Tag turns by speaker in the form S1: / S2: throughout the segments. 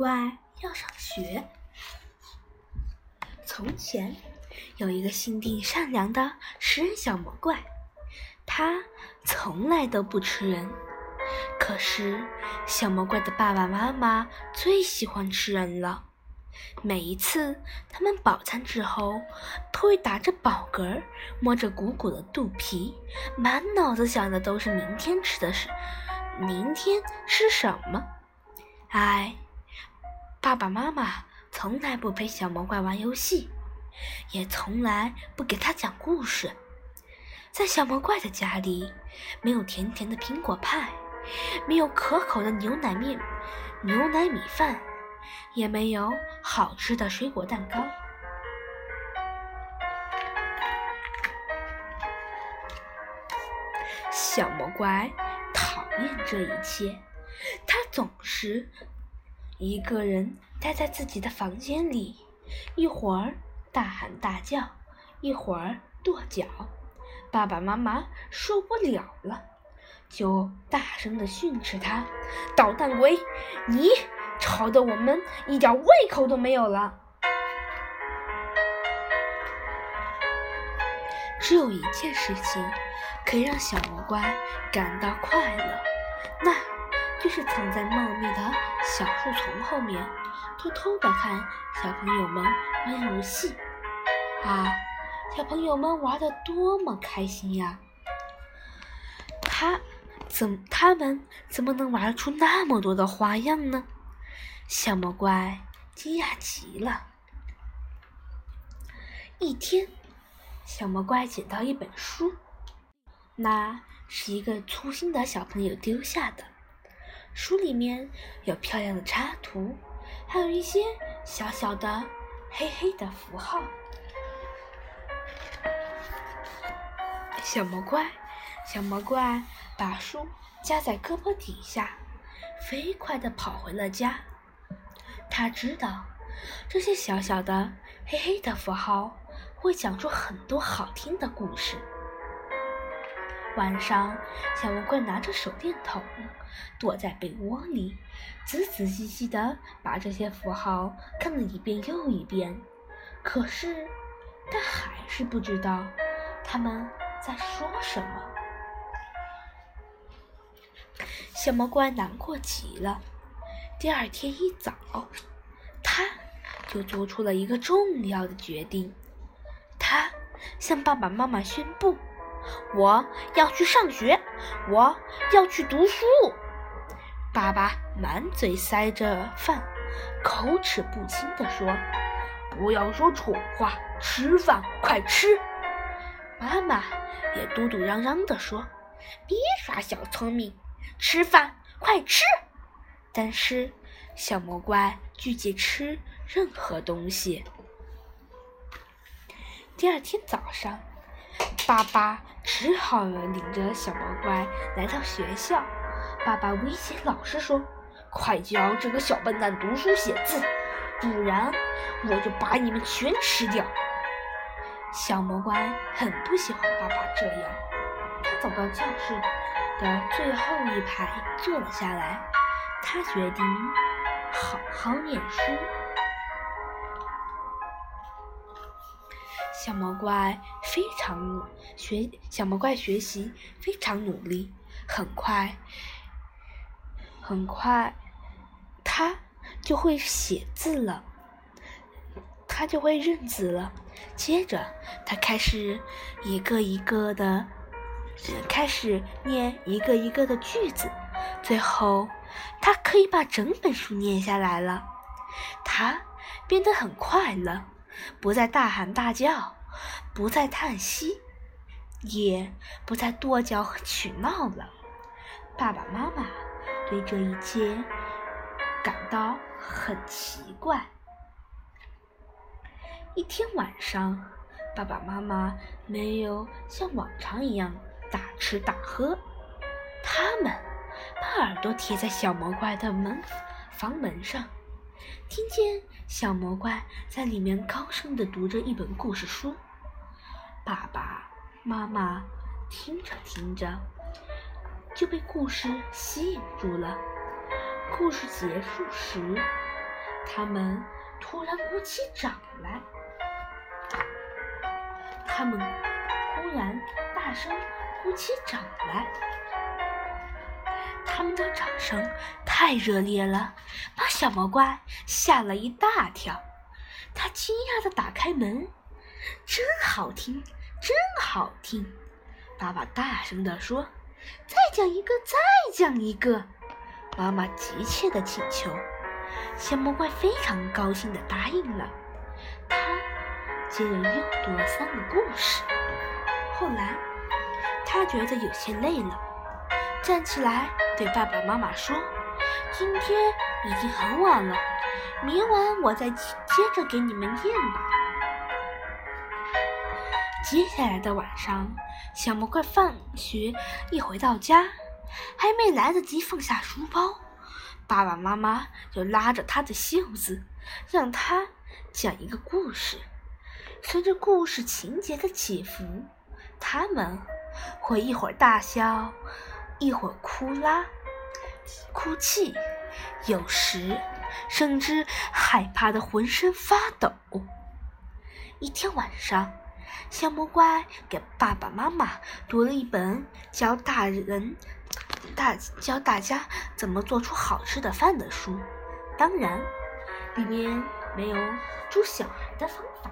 S1: 怪要上学。从前有一个心地善良的食人小魔怪，他从来都不吃人。可是小魔怪的爸爸妈妈最喜欢吃人了。每一次他们饱餐之后，都会打着饱嗝，摸着鼓鼓的肚皮，满脑子想的都是明天吃的是，明天吃什么。唉，爸爸妈妈从来不陪小魔怪玩游戏，也从来不给他讲故事。在小魔怪的家里，没有甜甜的苹果派，没有可口的牛奶面、牛奶米饭，也没有好吃的水果蛋糕。小魔怪讨厌这一切。他总是一个人待在自己的房间里，一会儿大喊大叫，一会儿跺脚。爸爸妈妈受不了了，就大声的训斥他：“捣蛋鬼，你吵得我们一点胃口都没有了。”只有一件事情可以让小魔怪感到快乐，那。就是藏在茂密的小树丛后面，偷偷的看小朋友们玩游戏。啊，小朋友们玩的多么开心呀！他怎他们怎么能玩出那么多的花样呢？小魔怪惊讶极了。一天，小魔怪捡到一本书，那是一个粗心的小朋友丢下的。书里面有漂亮的插图，还有一些小小的黑黑的符号。小魔怪，小魔怪把书夹在胳膊底下，飞快地跑回了家。他知道这些小小的黑黑的符号会讲出很多好听的故事。晚上，小魔怪拿着手电筒，躲在被窝里，仔仔细细地把这些符号看了一遍又一遍。可是，他还是不知道他们在说什么。小魔怪难过极了。第二天一早，他就做出了一个重要的决定。他向爸爸妈妈宣布。我要去上学，我要去读书。爸爸满嘴塞着饭，口齿不清地说：“不要说蠢话，吃饭，快吃。”妈妈也嘟嘟嚷嚷地说：“别耍小聪明，吃饭，快吃。”但是小魔怪拒绝吃任何东西。第二天早上。爸爸只好领着小魔怪来到学校。爸爸威胁老师说：“快教这个小笨蛋读书写字，不然我就把你们全吃掉。”小魔怪很不喜欢爸爸这样，他走到教室的最后一排坐了下来。他决定好好念书。小魔怪非常努学，小魔怪学习非常努力，很快，很快，他就会写字了，他就会认字了。接着，他开始一个一个的，开始念一个一个的句子，最后，他可以把整本书念下来了。他变得很快乐。不再大喊大叫，不再叹息，也不再跺脚和取闹了。爸爸妈妈对这一切感到很奇怪。一天晚上，爸爸妈妈没有像往常一样大吃大喝，他们把耳朵贴在小魔怪的门房门上。听见小魔怪在里面高声的读着一本故事书，爸爸妈妈听着听着就被故事吸引住了。故事结束时，他们突然鼓起掌来，他们忽然大声鼓起掌来，他们的掌声太热烈了，把小魔怪吓了一大跳。他惊讶地打开门，真好听，真好听！爸爸大声地说：“再讲一个，再讲一个！”妈妈急切地请求。小魔怪非常高兴地答应了。他接着又读了三个故事。后来，他觉得有些累了，站起来对爸爸妈妈说：“今天已经很晚了，明晚我再接着给你们念吧。”接下来的晚上，小魔怪放学一回到家，还没来得及放下书包。爸爸妈妈就拉着他的袖子，让他讲一个故事。随着故事情节的起伏，他们会一会儿大笑，一会儿哭啦、哭泣，有时甚至害怕的浑身发抖。一天晚上，小魔怪给爸爸妈妈读了一本教大人。大教大家怎么做出好吃的饭的书，当然，里面没有煮小孩的方法。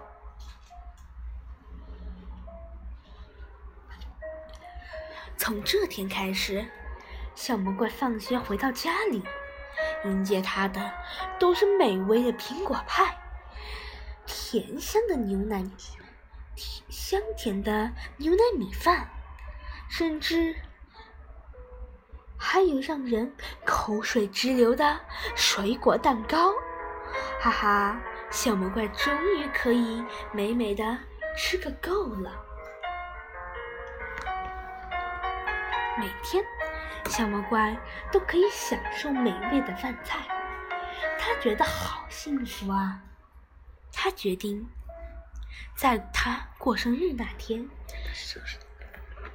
S1: 从这天开始，小魔怪放学回到家里，迎接他的都是美味的苹果派、甜香的牛奶、香甜的牛奶米饭，甚至。还有让人口水直流的水果蛋糕，哈哈！小魔怪终于可以美美的吃个够了。每天，小魔怪都可以享受美味的饭菜，他觉得好幸福啊！他决定，在他过生日那天，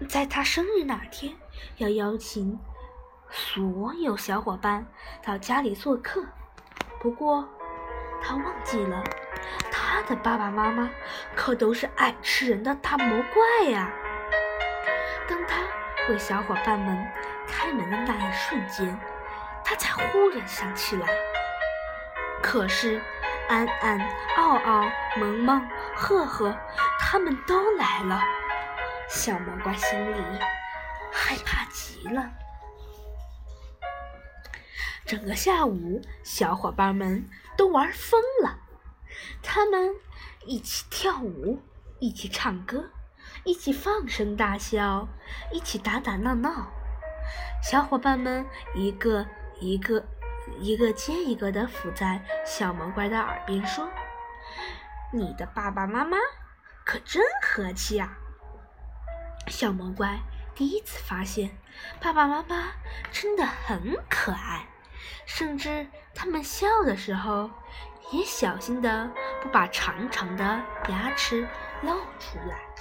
S1: 在他生日那天要邀请。所有小伙伴到家里做客，不过他忘记了，他的爸爸妈妈可都是爱吃人的大魔怪呀。当他为小伙伴们开门的那一瞬间，他才忽然想起来，可是安安、奥奥、萌萌、赫赫他们都来了，小魔怪心里害怕极了。整个下午，小伙伴们都玩疯了。他们一起跳舞，一起唱歌，一起放声大笑，一起打打闹闹。小伙伴们一个一个、一个接一个的伏在小魔怪的耳边说：“你的爸爸妈妈可真和气啊！”小魔怪第一次发现，爸爸妈妈真的很可爱。甚至他们笑的时候，也小心的不把长长的牙齿露出来。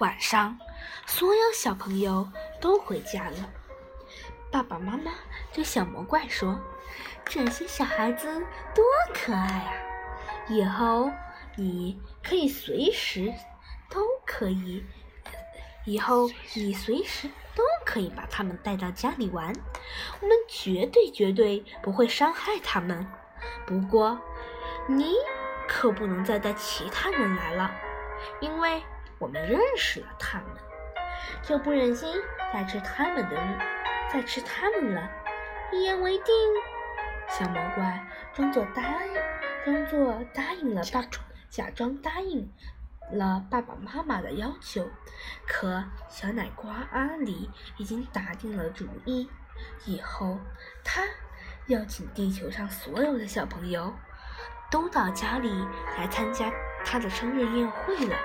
S1: 晚上，所有小朋友都回家了。爸爸妈妈对小魔怪说：“这些小孩子多可爱啊！以后你可以随时都可以，以后你随时。”都可以把他们带到家里玩，我们绝对绝对不会伤害他们。不过，你可不能再带其他人来了，因为我们认识了他们，就不忍心再吃他们的，再吃他们了。一言为定。小魔怪装作答应，装作答应了，假假装答应。了爸爸妈妈的要求，可小奶瓜阿里已经打定了主意，以后他要请地球上所有的小朋友都到家里来参加他的生日宴会了。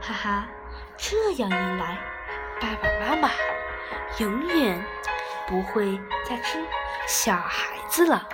S1: 哈哈，这样一来，爸爸妈妈永远不会再吃小孩子了。